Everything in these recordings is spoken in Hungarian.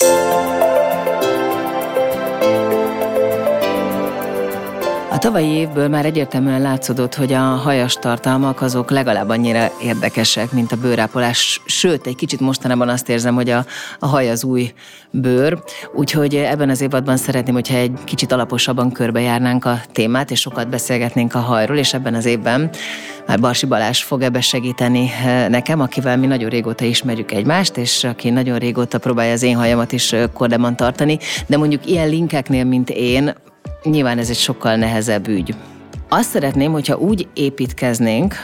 Thank you. Tavalyi évből már egyértelműen látszódott, hogy a hajas tartalmak azok legalább annyira érdekesek, mint a bőrápolás, sőt, egy kicsit mostanában azt érzem, hogy a, a haj az új bőr, úgyhogy ebben az évadban szeretném, hogyha egy kicsit alaposabban körbejárnánk a témát, és sokat beszélgetnénk a hajról, és ebben az évben már Barsi Balázs fog ebbe segíteni eh, nekem, akivel mi nagyon régóta ismerjük egymást, és aki nagyon régóta próbálja az én hajamat is eh, kordában tartani, de mondjuk ilyen linkeknél, mint én, Nyilván ez egy sokkal nehezebb ügy. Azt szeretném, hogyha úgy építkeznénk,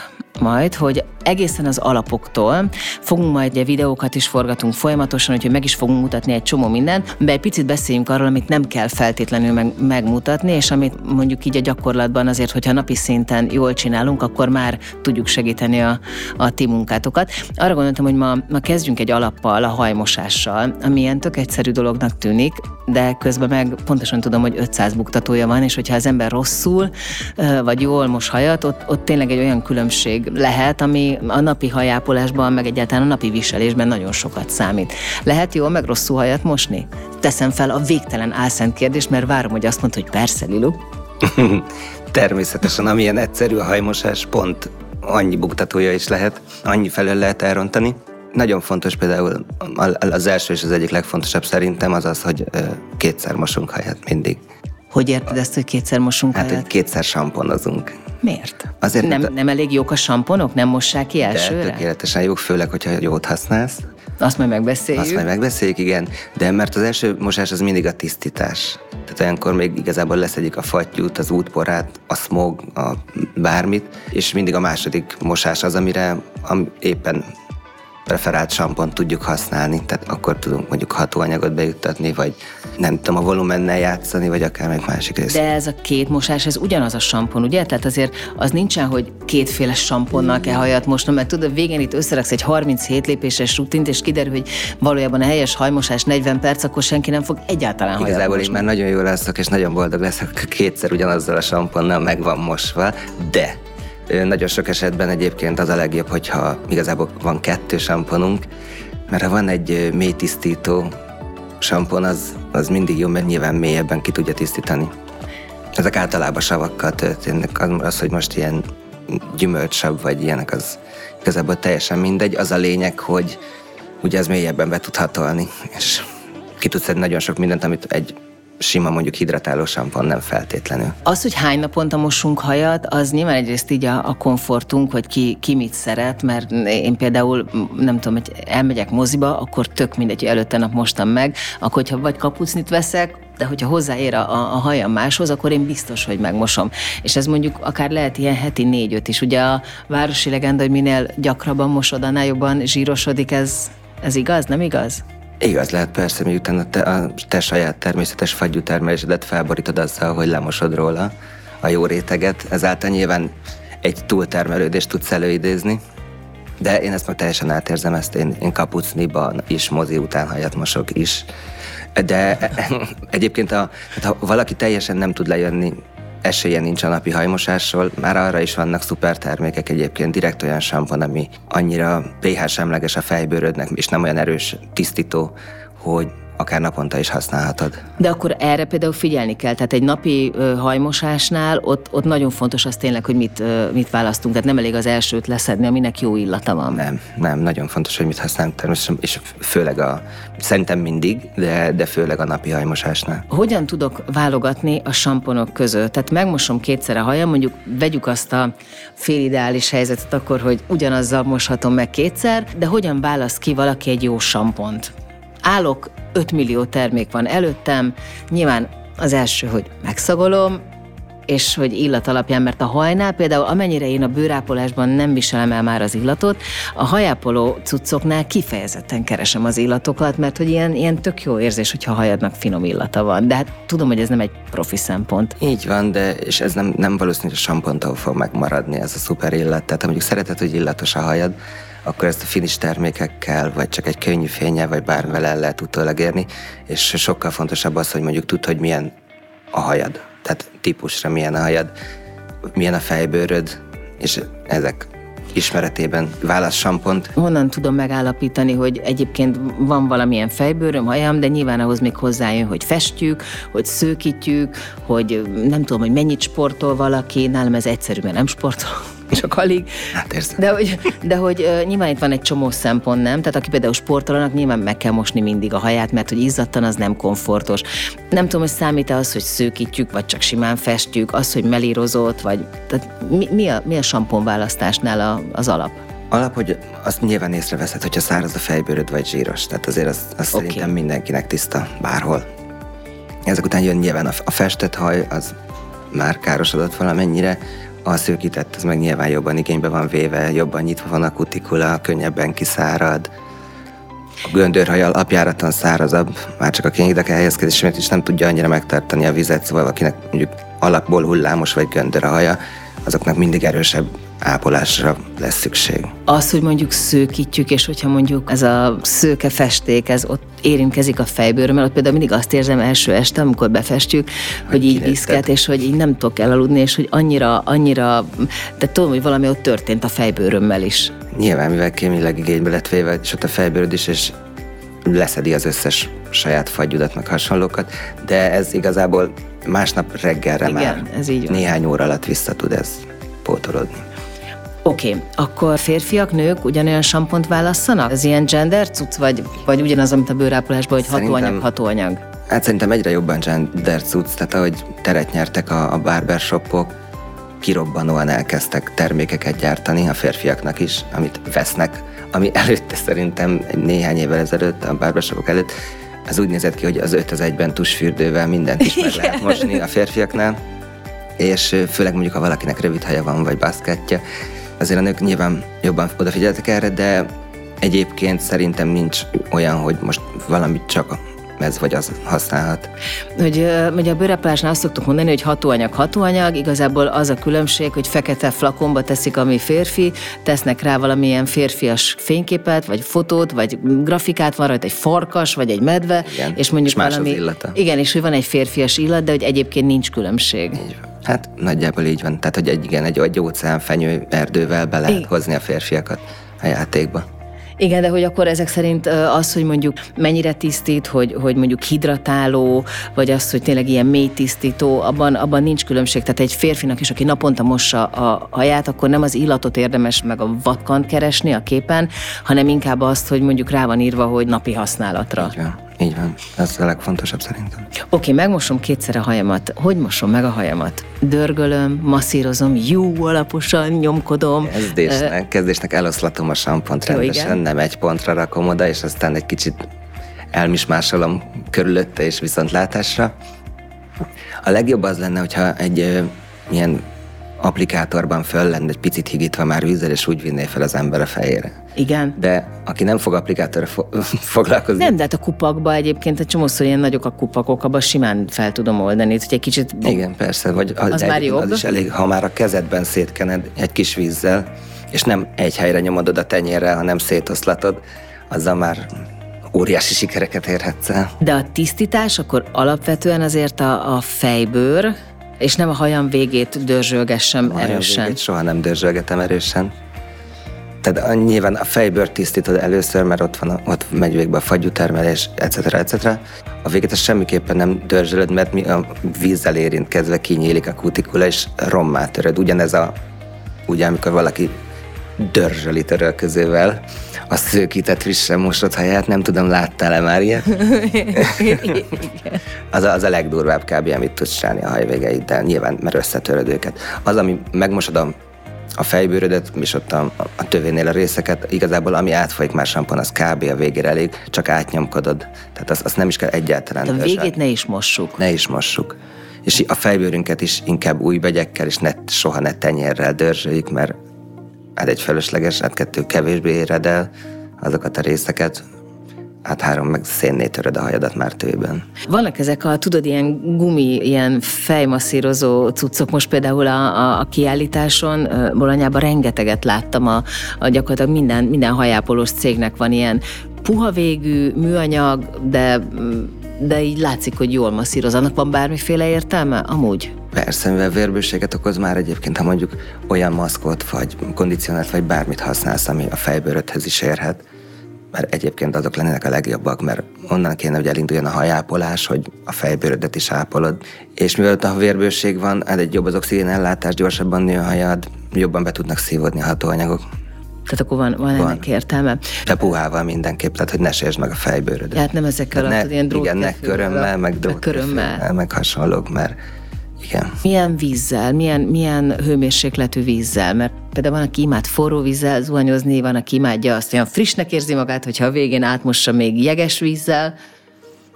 majd, hogy egészen az alapoktól fogunk majd ugye videókat is forgatunk folyamatosan, úgyhogy meg is fogunk mutatni egy csomó mindent, de egy picit beszéljünk arról, amit nem kell feltétlenül meg, megmutatni, és amit mondjuk így a gyakorlatban azért, hogyha napi szinten jól csinálunk, akkor már tudjuk segíteni a, a ti munkátokat. Arra gondoltam, hogy ma, ma kezdjünk egy alappal, a hajmosással, ami ilyen tök egyszerű dolognak tűnik, de közben meg pontosan tudom, hogy 500 buktatója van, és hogyha az ember rosszul, vagy jól mos hajat, ott, ott tényleg egy olyan különbség lehet, ami a napi hajápolásban, meg egyáltalán a napi viselésben nagyon sokat számít. Lehet jól meg rosszul hajat mosni? Teszem fel a végtelen álszent kérdést, mert várom, hogy azt mondta, hogy persze, Lilu. Természetesen, amilyen egyszerű a hajmosás, pont annyi buktatója is lehet, annyi felől lehet elrontani. Nagyon fontos például, az első és az egyik legfontosabb szerintem az az, hogy kétszer mosunk hajat mindig. Hogy érted ezt, hogy kétszer mosunk hát, hogy kétszer samponozunk. Miért? Azért, nem, nem elég jók a samponok? Nem mossák ki elsőre? De tökéletesen jók, főleg, hogyha jót használsz. Azt majd megbeszéljük. Azt majd megbeszéljük, igen. De mert az első mosás az mindig a tisztítás. Tehát olyankor még igazából leszedjük a fattyút, az útporát, a smog, a bármit, és mindig a második mosás az, amire am, éppen preferált sampont tudjuk használni, tehát akkor tudunk mondjuk hatóanyagot bejuttatni, vagy nem tudom, a volumennel játszani, vagy akár meg másik rész. De ez a két mosás, ez ugyanaz a sampon, ugye? Tehát azért az nincsen, hogy kétféle samponnal kell hajat mosnom, mert tudod, végén itt összeraksz egy 37 lépéses rutint, és kiderül, hogy valójában a helyes hajmosás 40 perc, akkor senki nem fog egyáltalán hajat Igazából én már nagyon jól leszek, és nagyon boldog leszek, kétszer ugyanazzal a samponnal meg van mosva, de nagyon sok esetben egyébként az a legjobb, hogyha igazából van kettő samponunk, mert ha van egy mély tisztító sampon, az, az mindig jó, mert nyilván mélyebben ki tudja tisztítani. Ezek általában savakkal történnek. Az, hogy most ilyen gyümölcsabb vagy ilyenek, az igazából teljesen mindegy. Az a lényeg, hogy ugye ez mélyebben be tud hatolni, és ki tudsz nagyon sok mindent, amit egy sima mondjuk hidratáló sampon nem feltétlenül. Az, hogy hány naponta mosunk hajat, az nyilván egyrészt így a, a komfortunk, hogy ki, ki mit szeret, mert én például nem tudom, hogy elmegyek moziba, akkor tök mindegy, hogy előtte nap mostam meg, akkor hogyha vagy kapucnit veszek, de hogyha hozzáér a, a, a hajam máshoz, akkor én biztos, hogy megmosom. És ez mondjuk akár lehet ilyen heti négy-öt is. Ugye a városi legenda, hogy minél gyakrabban mosod, annál jobban zsírosodik, ez, ez igaz, nem igaz? Igaz lehet persze, miután a te, a te saját természetes fagyútermelésedet felborítod azzal, hogy lemosod róla a jó réteget, ezáltal nyilván egy túltermelődést tudsz előidézni, de én ezt meg teljesen átérzem, ezt én, én kapucniban is, mozi után hajat mosok is. De egyébként, a, ha valaki teljesen nem tud lejönni esélye nincs a napi hajmosásról, már arra is vannak szuper termékek egyébként, direkt olyan sampon, ami annyira pH semleges a fejbőrödnek, és nem olyan erős tisztító, hogy akár naponta is használhatod. De akkor erre például figyelni kell, tehát egy napi hajmosásnál ott, ott nagyon fontos az tényleg, hogy mit, mit választunk, tehát nem elég az elsőt leszedni, aminek jó illata van. Nem, nem, nagyon fontos, hogy mit használunk természetesen, és főleg a, szerintem mindig, de, de főleg a napi hajmosásnál. Hogyan tudok válogatni a samponok között? Tehát megmosom kétszer a hajam, mondjuk vegyük azt a félideális helyzetet akkor, hogy ugyanazzal moshatom meg kétszer, de hogyan választ ki valaki egy jó sampont? Állok, 5 millió termék van előttem, nyilván az első, hogy megszagolom, és hogy illat alapján, mert a hajnál például amennyire én a bőrápolásban nem viselem el már az illatot, a hajápoló cuccoknál kifejezetten keresem az illatokat, mert hogy ilyen, ilyen tök jó érzés, hogyha a hajadnak finom illata van. De hát tudom, hogy ez nem egy profi szempont. Így van, de és ez nem, nem valószínű, hogy a sampontól fog megmaradni ez a szuper illat. Tehát ha mondjuk szereted, hogy illatos a hajad, akkor ezt a finis termékekkel, vagy csak egy könnyű fényel, vagy bármivel el lehet utólag érni, és sokkal fontosabb az, hogy mondjuk tud, hogy milyen a hajad, tehát típusra milyen a hajad, milyen a fejbőröd, és ezek ismeretében válasz sampont. Honnan tudom megállapítani, hogy egyébként van valamilyen fejbőröm, hajam, de nyilván ahhoz még hozzájön, hogy festjük, hogy szőkítjük, hogy nem tudom, hogy mennyit sportol valaki, nálam ez egyszerű, mert nem sportol csak alig. Hát érzem. De hogy, de hogy nyilván itt van egy csomó szempont, nem? Tehát aki például sportolónak nyilván meg kell mosni mindig a haját, mert hogy izzadtan az nem komfortos. Nem tudom, hogy számít-e az, hogy szőkítjük, vagy csak simán festjük, az, hogy melírozott, vagy tehát mi, mi, a, mi a sampon választásnál a, az alap? Alap, hogy azt nyilván észreveszed, hogyha száraz a fejbőröd vagy zsíros. Tehát azért azt, azt okay. szerintem mindenkinek tiszta bárhol. Ezek után jön nyilván a, a festett haj, az már károsodott valamennyire, a szőkített, az meg nyilván jobban igénybe van véve, jobban nyitva van a kutikula, könnyebben kiszárad. A göndörhaj alapjáraton szárazabb, már csak a kényidek elhelyezkedés miatt is nem tudja annyira megtartani a vizet, szóval akinek mondjuk alapból hullámos vagy göndör a haja, azoknak mindig erősebb ápolásra lesz szükség. Az, hogy mondjuk szőkítjük, és hogyha mondjuk ez a szőke festék, ez ott érintkezik a fejbőrömmel, ott például mindig azt érzem első este, amikor befestjük, hogy így viszket, és hogy így nem tudok elaludni, és hogy annyira, annyira, de tudom, hogy valami ott történt a fejbőrömmel is. Nyilván, mivel kémileg igénybe lett véve, és ott a fejbőröd is, és leszedi az összes saját fagyudat, meg hasonlókat, de ez igazából másnap reggelre Igen, már ez így van. néhány óra alatt vissza tud ez pótolódni. Oké, okay, akkor férfiak, nők ugyanolyan sampont válasszanak? Ez ilyen gender cucc, vagy, vagy ugyanaz, amit a bőrápolásban, hogy szerintem, hatóanyag, hatóanyag? Hát szerintem egyre jobban gender cucc, tehát ahogy teret nyertek a, a barbershopok, kirobbanóan elkezdtek termékeket gyártani a férfiaknak is, amit vesznek, ami előtte szerintem néhány évvel ezelőtt, a barbershopok előtt, az úgy nézett ki, hogy az 5 az egyben tusfürdővel mindent is meg lehet mosni a férfiaknál, és főleg mondjuk, ha valakinek rövid haja van, vagy baszkátja, Azért a nők nyilván jobban odafigyeltek erre, de egyébként szerintem nincs olyan, hogy most valamit csak ez vagy az használhat. Hogy, ugye a bőreplásnál azt szoktuk mondani, hogy hatóanyag, hatóanyag, igazából az a különbség, hogy fekete flakonba teszik, ami férfi, tesznek rá valamilyen férfias fényképet, vagy fotót, vagy grafikát, van rajta egy farkas, vagy egy medve, igen. és mondjuk és más valami... Az illata. Igen, és hogy van egy férfias illat, de hogy egyébként nincs különbség. Így van. Hát nagyjából így van. Tehát, hogy egy, igen, egy, egy óceánfenyő erdővel be lehet hozni a férfiakat a játékba. Igen, de hogy akkor ezek szerint az, hogy mondjuk mennyire tisztít, hogy, hogy mondjuk hidratáló, vagy az, hogy tényleg ilyen mély tisztító, abban, abban nincs különbség. Tehát egy férfinak is, aki naponta mossa a haját, akkor nem az illatot érdemes meg a vatkant keresni a képen, hanem inkább azt, hogy mondjuk rá van írva, hogy napi használatra. Van. Így van, ez a legfontosabb szerintem. Oké, okay, megmosom kétszer a hajamat. Hogy mosom meg a hajamat? Dörgölöm, masszírozom, jó alaposan nyomkodom. Kezdésnek, kezdésnek eloszlatom a sampont rendesen, Jó, nem egy pontra rakom oda, és aztán egy kicsit elmismásolom körülötte és viszontlátásra. A legjobb az lenne, hogyha egy ö, ilyen applikátorban föl lenne egy picit higítva már vízzel, és úgy vinné fel az ember a fejére. Igen. De aki nem fog applikátorra fo- foglalkozni. Nem, de hát a kupakba egyébként egy csomószor ilyen nagyok a kupakok, abban simán fel tudom oldani, hogy egy kicsit... Igen, persze, vagy az, az, már jobb. az is elég, ha már a kezedben szétkened egy kis vízzel, és nem egy helyre nyomod oda tenyérrel, hanem szétoszlatod, azzal már óriási sikereket érhetsz el. De a tisztítás akkor alapvetően azért a, a fejbőr, és nem a hajam végét dörzsölgessem a erősen. Végét soha nem dörzsölgetem erősen. Tehát a, nyilván a fejbőrt tisztítod először, mert ott, van, ott megy végbe a fagyútermelés, etc. etc. A végét ezt semmiképpen nem dörzsölöd, mert mi a vízzel érintkezve kinyílik a kutikula, és rommá töröd. Ugyanez a, ugye amikor valaki dörzsöli törölközővel a szőkített frissen mosott haját, nem tudom, láttál-e már ilyet? az, a, az a legdurvább kb. amit tudsz csinálni a hajvégeiddel, nyilván, mert összetöröd őket. Az, ami megmosod a a fejbőrödet, és ott a, a tövénél a részeket, igazából ami átfolyik már sampon, az kb. a végére elég, csak átnyomkodod. Tehát azt, azt nem is kell egyáltalán. De a végét ne is mossuk. Ne is mossuk. És a fejbőrünket is inkább új begyekkel, és ne, soha ne tenyérrel dörzsöljük, mert hát egy felesleges, hát kettő kevésbé éred el azokat a részeket, hát három meg szénné töröd a hajadat már tőben. Vannak ezek a, tudod, ilyen gumi, ilyen fejmasszírozó cuccok, most például a, a, a kiállításon Bolonyában rengeteget láttam, a, a gyakorlatilag minden, minden hajápolós cégnek van ilyen puha végű, műanyag, de de így látszik, hogy jól masszíroz. Annak van bármiféle értelme amúgy? Persze, mivel vérbőséget okoz már egyébként, ha mondjuk olyan maszkot, vagy kondicionált, vagy bármit használsz, ami a fejbőrödhez is érhet, mert egyébként azok lennének a legjobbak, mert onnan kéne, hogy elinduljon a hajápolás, hogy a fejbőrödet is ápolod. És mivel a vérbőség van, hát egy jobb az oxigén ellátás, gyorsabban nő a hajad, jobban be tudnak szívódni a hatóanyagok. Tehát akkor van, van, van. ennek értelme. De puhával mindenképp, tehát hogy ne sértsd meg a fejbőrödet. Tehát nem ezekkel ne, a ilyen Igen, ne körömmel, meg, meg körömmel. meg hasonlók, mert igen. Milyen vízzel, milyen, milyen hőmérsékletű vízzel? Mert például van, aki imád forró vízzel zuhanyozni, van, aki imádja azt, olyan frissnek érzi magát, hogyha a végén átmossa még jeges vízzel.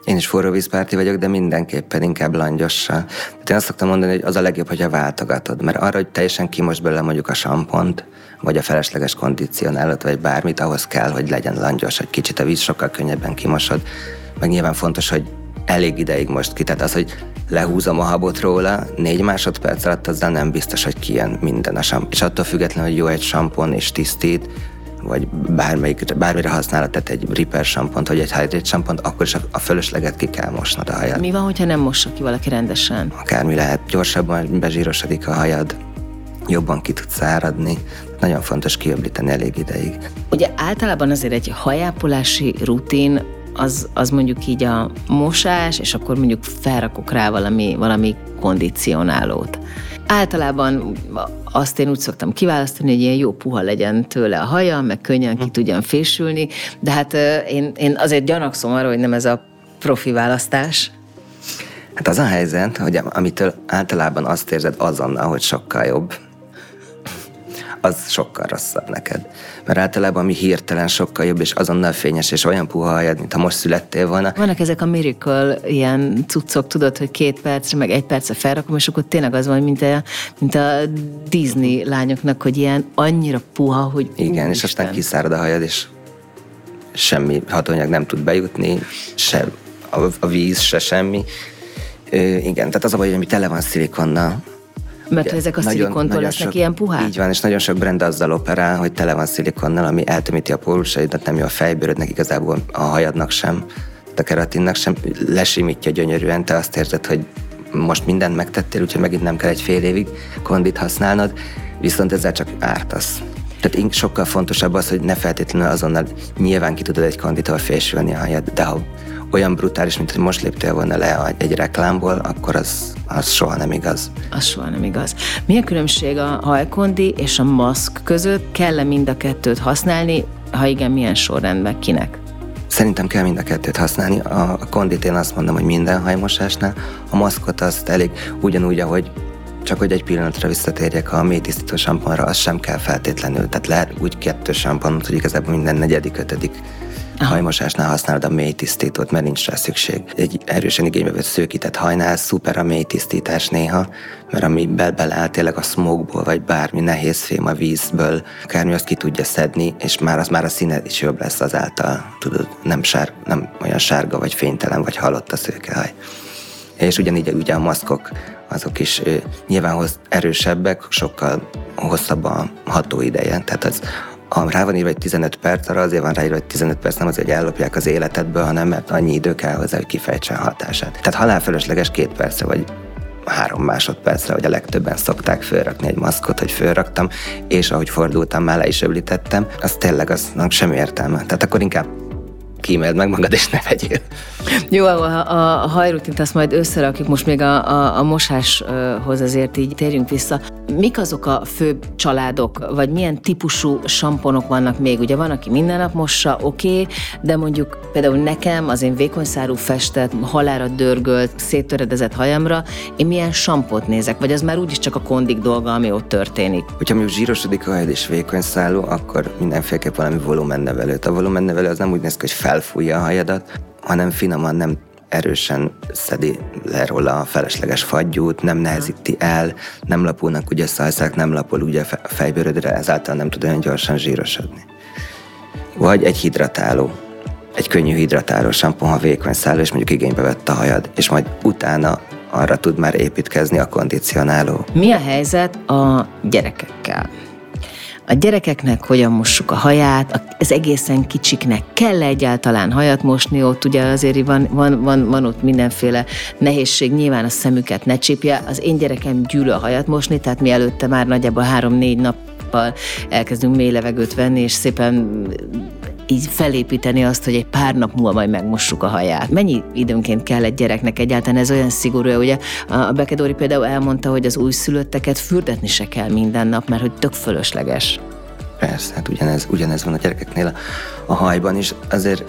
Én is forró vízpárti vagyok, de mindenképpen inkább langyossal. én azt szoktam mondani, hogy az a legjobb, hogyha váltogatod, mert arra, hogy teljesen kimos belőle mondjuk a sampont, vagy a felesleges kondicionálót, vagy bármit, ahhoz kell, hogy legyen langyos, hogy kicsit a víz sokkal könnyebben kimosod. Meg nyilván fontos, hogy elég ideig most ki. Tehát az, hogy lehúzom a habot róla, négy másodperc alatt azzal nem biztos, hogy kijön minden a sampon. És attól függetlenül, hogy jó egy sampon és tisztít, vagy bármelyik, bármire használod, tehát egy Ripper sampont, vagy egy Hydrate sampont, akkor is a fölösleget ki kell mosnod a hajad. Mi van, hogyha nem mossa ki valaki rendesen? Akármi lehet, gyorsabban bezsírosodik a hajad, jobban ki tud száradni. Nagyon fontos kiöblíteni elég ideig. Ugye általában azért egy hajápolási rutin az, az mondjuk így a mosás, és akkor mondjuk felrakok rá valami, valami kondicionálót. Általában azt én úgy szoktam kiválasztani, hogy ilyen jó puha legyen tőle a haja, meg könnyen ki tudjam fésülni, de hát én, én azért gyanakszom arra, hogy nem ez a profi választás. Hát az a helyzet, hogy amitől általában azt érzed azonnal, hogy sokkal jobb, az sokkal rosszabb neked. Mert általában mi hirtelen sokkal jobb, és azonnal fényes, és olyan puha hajad, mint ha most születtél volna. Vannak ezek a miracle ilyen cuccok, tudod, hogy két percre, meg egy percre felrakom, és akkor tényleg az van, mint a, mint a Disney lányoknak, hogy ilyen annyira puha, hogy Igen, és aztán kiszárad a hajad, és semmi hatóanyag nem tud bejutni, se a, a víz, se semmi. Ö, igen, tehát az a baj, hogy mi tele van szilikonnal, mert ezek a nagyon, szilikontól lesznek sok, ilyen puhák? Így van, és nagyon sok brand azzal operál, hogy tele van szilikonnal, ami eltömíti a pórusaidat, nem jó a fejbőrödnek, igazából a hajadnak sem, a keratinnak sem, lesimítja gyönyörűen, te azt érzed, hogy most mindent megtettél, úgyhogy megint nem kell egy fél évig kondit használnod, viszont ezzel csak ártasz. Tehát sokkal fontosabb az, hogy ne feltétlenül azonnal nyilván ki tudod egy konditól fésülni a hajad, de ha olyan brutális, mint hogy most léptél volna le egy reklámból, akkor az, az soha nem igaz. Az soha nem igaz. Mi a különbség a hajkondi és a maszk között? Kell-e mind a kettőt használni? Ha igen, milyen sorrendben, kinek? Szerintem kell mind a kettőt használni. A kondit én azt mondom, hogy minden hajmosásnál. A maszkot azt elég ugyanúgy, ahogy csak hogy egy pillanatra visszatérjek a mély tisztító samponra, az sem kell feltétlenül. Tehát lehet úgy kettő samponot, hogy igazából minden negyedik, ötödik. Hajmosásnál használod a mély tisztítót, mert nincs rá szükség. Egy erősen igénybe vett szőkített hajnál szuper a mély tisztítás néha, mert ami be beleáll tényleg a smogból, vagy bármi nehéz fém a vízből, akármi azt ki tudja szedni, és már az már a színe is jobb lesz azáltal, tudod, nem, sár, nem olyan sárga, vagy fénytelen, vagy halott a szőkehaj. És ugyanígy ugye a maszkok, azok is nyilván hoz erősebbek, sokkal hosszabb a hatóideje, tehát az ha rá van írva egy 15 perc, arra azért van ráírva egy 15 perc, nem azért, hogy ellopják az életedből, hanem mert annyi idő kell hozzá, hogy kifejtsen a hatását. Tehát halálfölösleges két percre, vagy három másodpercre, hogy a legtöbben szokták fölrakni egy maszkot, hogy fölraktam, és ahogy fordultam, már le is öblítettem, az tényleg aznak semmi értelme. Tehát akkor inkább kíméld meg magad, és ne vegyél. Jó, a, a hajrutint azt majd összerakjuk, most még a, a, a mosáshoz azért így térjünk vissza. Mik azok a főbb családok, vagy milyen típusú samponok vannak még? Ugye van, aki minden nap mossa, oké, okay, de mondjuk például nekem az én vékonyszárú festett, halára dörgölt, széttöredezett hajamra, én milyen sampot nézek, vagy az már úgyis csak a kondik dolga, ami ott történik? Hogyha mondjuk zsírosodik a hajad és vékonyszálú, akkor mindenféleképp valami volumennevelőt. A volumennevelő az nem úgy néz ki, hogy felfújja a hajadat, hanem finoman nem erősen szedi le róla a felesleges fagyút, nem nehezíti el, nem lapulnak ugye szajszák, nem lapul ugye a fejbőrödre, ezáltal nem tud olyan gyorsan zsírosodni. Vagy egy hidratáló, egy könnyű hidratáló sampon, ha vékony szálló, és mondjuk igénybe vett a hajad, és majd utána arra tud már építkezni a kondicionáló. Mi a helyzet a gyerekekkel? A gyerekeknek hogyan mossuk a haját, az egészen kicsiknek kell egyáltalán hajat mosni, ott ugye azért van, van, van, van ott mindenféle nehézség, nyilván a szemüket ne csípje. Az én gyerekem gyűlöl hajat mosni, tehát mi előtte már nagyjából három-négy nap elkezdünk mély levegőt venni, és szépen így felépíteni azt, hogy egy pár nap múlva majd megmossuk a haját. Mennyi időnként kell egy gyereknek egyáltalán ez olyan szigorú, ugye a Bekedori például elmondta, hogy az újszülötteket fürdetni se kell minden nap, mert hogy tök fölösleges. Persze, hát ugyanez, ugyanez van a gyerekeknél a, a hajban is. Azért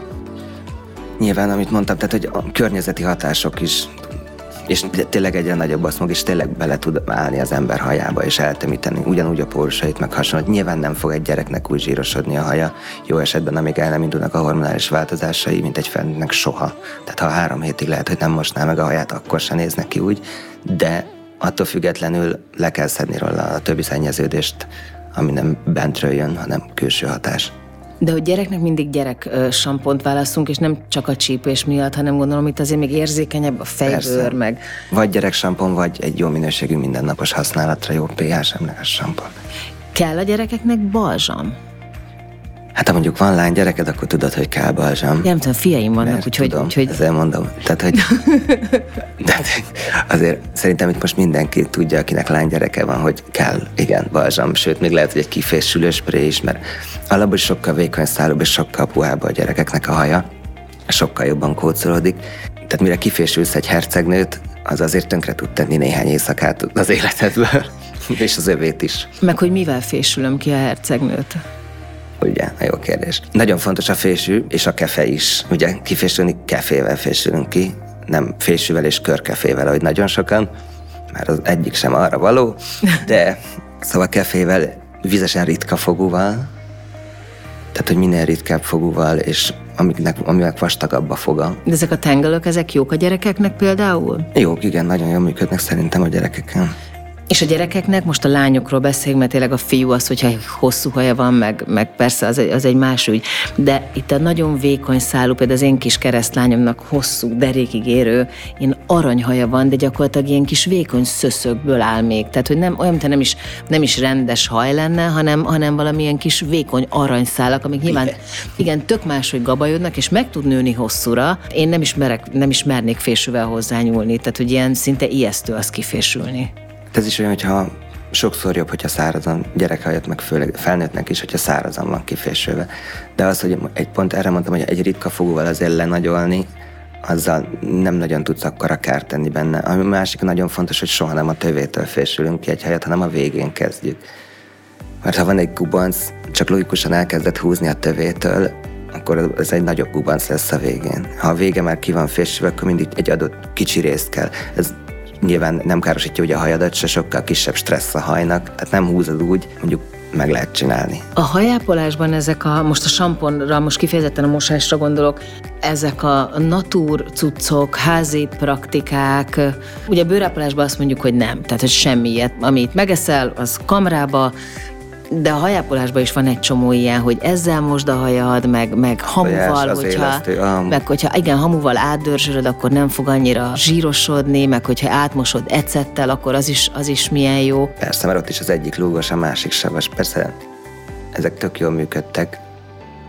nyilván, amit mondtam, tehát hogy a környezeti hatások is és tényleg egyre nagyobb aszmog, és tényleg bele tud állni az ember hajába és eltemíteni. Ugyanúgy a pólusait meg hasonló. Nyilván nem fog egy gyereknek úgy zsírosodni a haja, jó esetben, amíg el nem indulnak a hormonális változásai, mint egy felnőttnek soha. Tehát ha három hétig lehet, hogy nem mosná meg a haját, akkor se néz neki úgy, de attól függetlenül le kell szedni róla a többi szennyeződést, ami nem bentről jön, hanem külső hatás. De hogy gyereknek mindig gyerek sampont választunk, és nem csak a csípés miatt, hanem gondolom itt azért még érzékenyebb a fejbőr, meg... Vagy gyerek sampon, vagy egy jó minőségű mindennapos használatra jó pH semleges sampon. Kell a gyerekeknek balzsam? Hát ha mondjuk van lány gyereked, akkor tudod, hogy kell balzsam. Nem tudom, fiaim vannak, úgyhogy... Tudom, úgyhogy... ezzel mondom. Tehát, hogy de azért szerintem itt most mindenki tudja, akinek lány gyereke van, hogy kell, igen, balzsam. Sőt, még lehet, hogy egy kifésülő spré is, mert alapból sokkal vékony szálúbb és sokkal puhább a gyerekeknek a haja. Sokkal jobban kócolódik. Tehát mire kifésülsz egy hercegnőt, az azért tönkre tud tenni néhány éjszakát az életedből, és az övét is. Meg hogy mivel fésülöm ki a hercegnőt? Ugye, a jó kérdés. Nagyon fontos a fésű, és a kefe is. Ugye kifésülni kefével fésülünk ki, nem fésűvel és körkefével, ahogy nagyon sokan, már az egyik sem arra való, de szóval kefével, vizesen ritka fogúval, tehát, hogy minél ritkább fogúval, és amiknek, aminek vastagabb a foga. De ezek a tengelők, ezek jók a gyerekeknek például? Jók, igen, nagyon jól működnek szerintem a gyerekeken. És a gyerekeknek, most a lányokról beszélünk, mert tényleg a fiú az, hogyha hosszú haja van, meg, meg persze az egy, az egy más ügy, de itt a nagyon vékony szálú, például az én kis keresztlányomnak hosszú, derékig érő, én aranyhaja van, de gyakorlatilag ilyen kis vékony szöszökből áll még. Tehát, hogy nem olyan, nem is, nem is rendes haj lenne, hanem, hanem valamilyen kis vékony aranyszálak, amik nyilván igen, igen tök máshogy gabajodnak, és meg tud nőni hosszúra. Én nem ismerek, nem ismernék fésűvel hozzányúlni, tehát, hogy ilyen szinte ijesztő az kifésülni. Ez is olyan, hogyha sokszor jobb, hogyha szárazan, gyerek helyett, meg főleg felnőttnek is, hogyha szárazan van kifésülve. De az, hogy egy pont erre mondtam, hogy egy ritka fogóval azért lenagyolni, azzal nem nagyon tudsz akkora kárt tenni benne. A másik nagyon fontos, hogy soha nem a tövétől fésülünk ki egy helyet, hanem a végén kezdjük. Mert ha van egy gubanc, csak logikusan elkezdett húzni a tövétől, akkor ez egy nagyobb gubanc lesz a végén. Ha a vége már ki van fésülve, akkor mindig egy adott kicsi részt kell. Ez nyilván nem károsítja ugye a hajadat, se sokkal kisebb stressz a hajnak, tehát nem húzod úgy, mondjuk meg lehet csinálni. A hajápolásban ezek a, most a samponra, most kifejezetten a mosásra gondolok, ezek a natúr cuccok, házi praktikák, ugye bőrápolásban azt mondjuk, hogy nem, tehát hogy semmi ilyet, amit megeszel, az kamrába, de a hajápolásban is van egy csomó ilyen, hogy ezzel mosd a hajad, meg, meg hamuval, hogyha, élesztő, meg hogyha igen, hamuval átdörzsölöd, akkor nem fog annyira zsírosodni, meg hogyha átmosod ecettel, akkor az is, az is milyen jó. Persze, mert ott is az egyik lúgos, a másik savas. Persze, ezek tök jól működtek,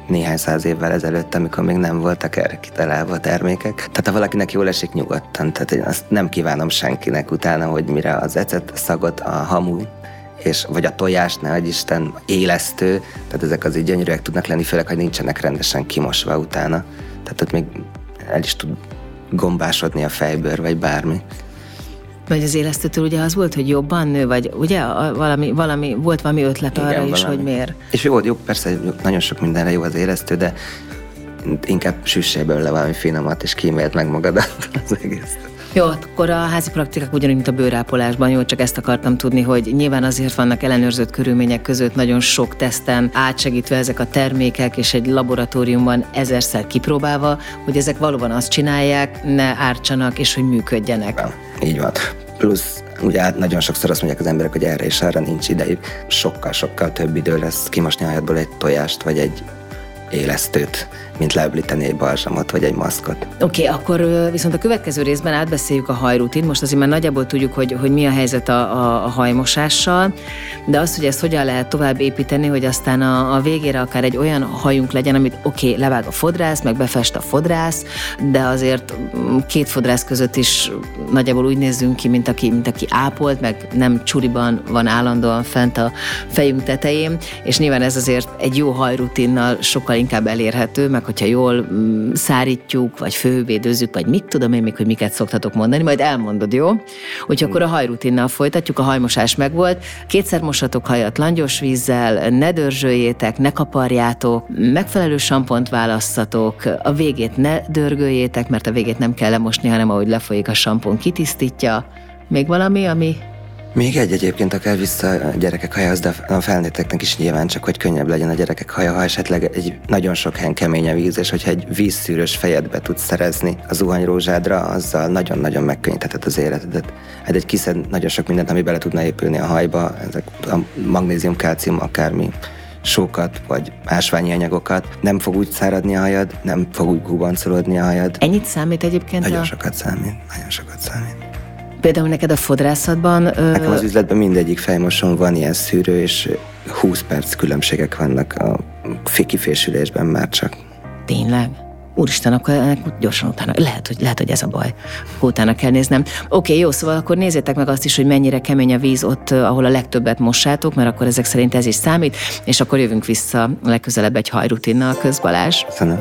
néhány száz évvel ezelőtt, amikor még nem voltak erre kitalálva a termékek. Tehát ha valakinek jól esik, nyugodtan. Tehát én azt nem kívánom senkinek utána, hogy mire az ecet szagot, a hamu és, vagy a tojás, ne egy Isten, élesztő, tehát ezek az így gyönyörűek tudnak lenni, főleg, hogy nincsenek rendesen kimosva utána. Tehát ott még el is tud gombásodni a fejbőr, vagy bármi. Vagy az élesztőtől ugye az volt, hogy jobban nő, vagy ugye valami, valami volt valami ötlet Igen, arra valami. is, hogy miért. És jó, jó, persze nagyon sok mindenre jó az élesztő, de inkább süssél belőle valami finomat, és kímélt meg magadat az egész. Jó, akkor a házi praktikák ugyanúgy, mint a bőrápolásban, jó, csak ezt akartam tudni, hogy nyilván azért vannak ellenőrzött körülmények között nagyon sok teszten átsegítve ezek a termékek, és egy laboratóriumban ezerszer kipróbálva, hogy ezek valóban azt csinálják, ne ártsanak, és hogy működjenek. Ja, így van. Plusz ugye hát nagyon sokszor azt mondják az emberek, hogy erre és arra nincs idejük. Sokkal-sokkal több idő lesz kimosni a egy tojást, vagy egy élesztőt, mint leöblíteni egy balzsamot vagy egy maszkot. Oké, okay, akkor viszont a következő részben átbeszéljük a hajrutin. Most azért már nagyjából tudjuk, hogy, hogy mi a helyzet a, a, a hajmosással, de azt, hogy ezt hogyan lehet tovább építeni, hogy aztán a, a végére akár egy olyan hajunk legyen, amit oké, okay, levág a fodrász, meg befest a fodrász, de azért mm, két fodrász között is nagyjából úgy nézzünk ki, mint aki, mint aki ápolt, meg nem csuriban van állandóan fent a fejünk tetején, és nyilván ez azért egy jó hajrutinnal sokkal inkább elérhető, meg hogyha jól mm, szárítjuk, vagy fővédőzzük, vagy mit tudom én még, hogy miket szoktatok mondani, majd elmondod, jó? Úgyhogy akkor a hajrutinnal folytatjuk, a hajmosás megvolt, kétszer mosatok hajat langyos vízzel, ne dörzsöljétek, ne kaparjátok, megfelelő sampont választatok, a végét ne dörgöljétek, mert a végét nem kell lemosni, hanem ahogy lefolyik a sampon kitisztítja. Még valami, ami még egy egyébként akár vissza a gyerekek hajához, de a felnőtteknek is nyilván csak, hogy könnyebb legyen a gyerekek haja, ha esetleg egy nagyon sok helyen kemény a víz, és hogyha egy vízszűrős fejet be tudsz szerezni a zuhanyrózsádra, azzal nagyon-nagyon megkönnyítheted az életedet. Hát egy kiszed nagyon sok mindent, ami bele tudna épülni a hajba, ezek a magnézium, kálcium, akármi sókat vagy ásványi anyagokat, nem fog úgy száradni a hajad, nem fog úgy gubancolódni a hajad. Ennyit számít egyébként? Nagyon a... sokat számít, nagyon sokat számít. Például neked a fodrászatban... Nekem az üzletben mindegyik fejmoson van ilyen szűrő, és 20 perc különbségek vannak a kifésülésben már csak. Tényleg? Úristen, akkor gyorsan utána, lehet, hogy, lehet, hogy ez a baj. Utána kell néznem. Oké, jó, szóval akkor nézzétek meg azt is, hogy mennyire kemény a víz ott, ahol a legtöbbet mossátok, mert akkor ezek szerint ez is számít, és akkor jövünk vissza legközelebb egy hajrutinnal, közbalás. Köszönöm.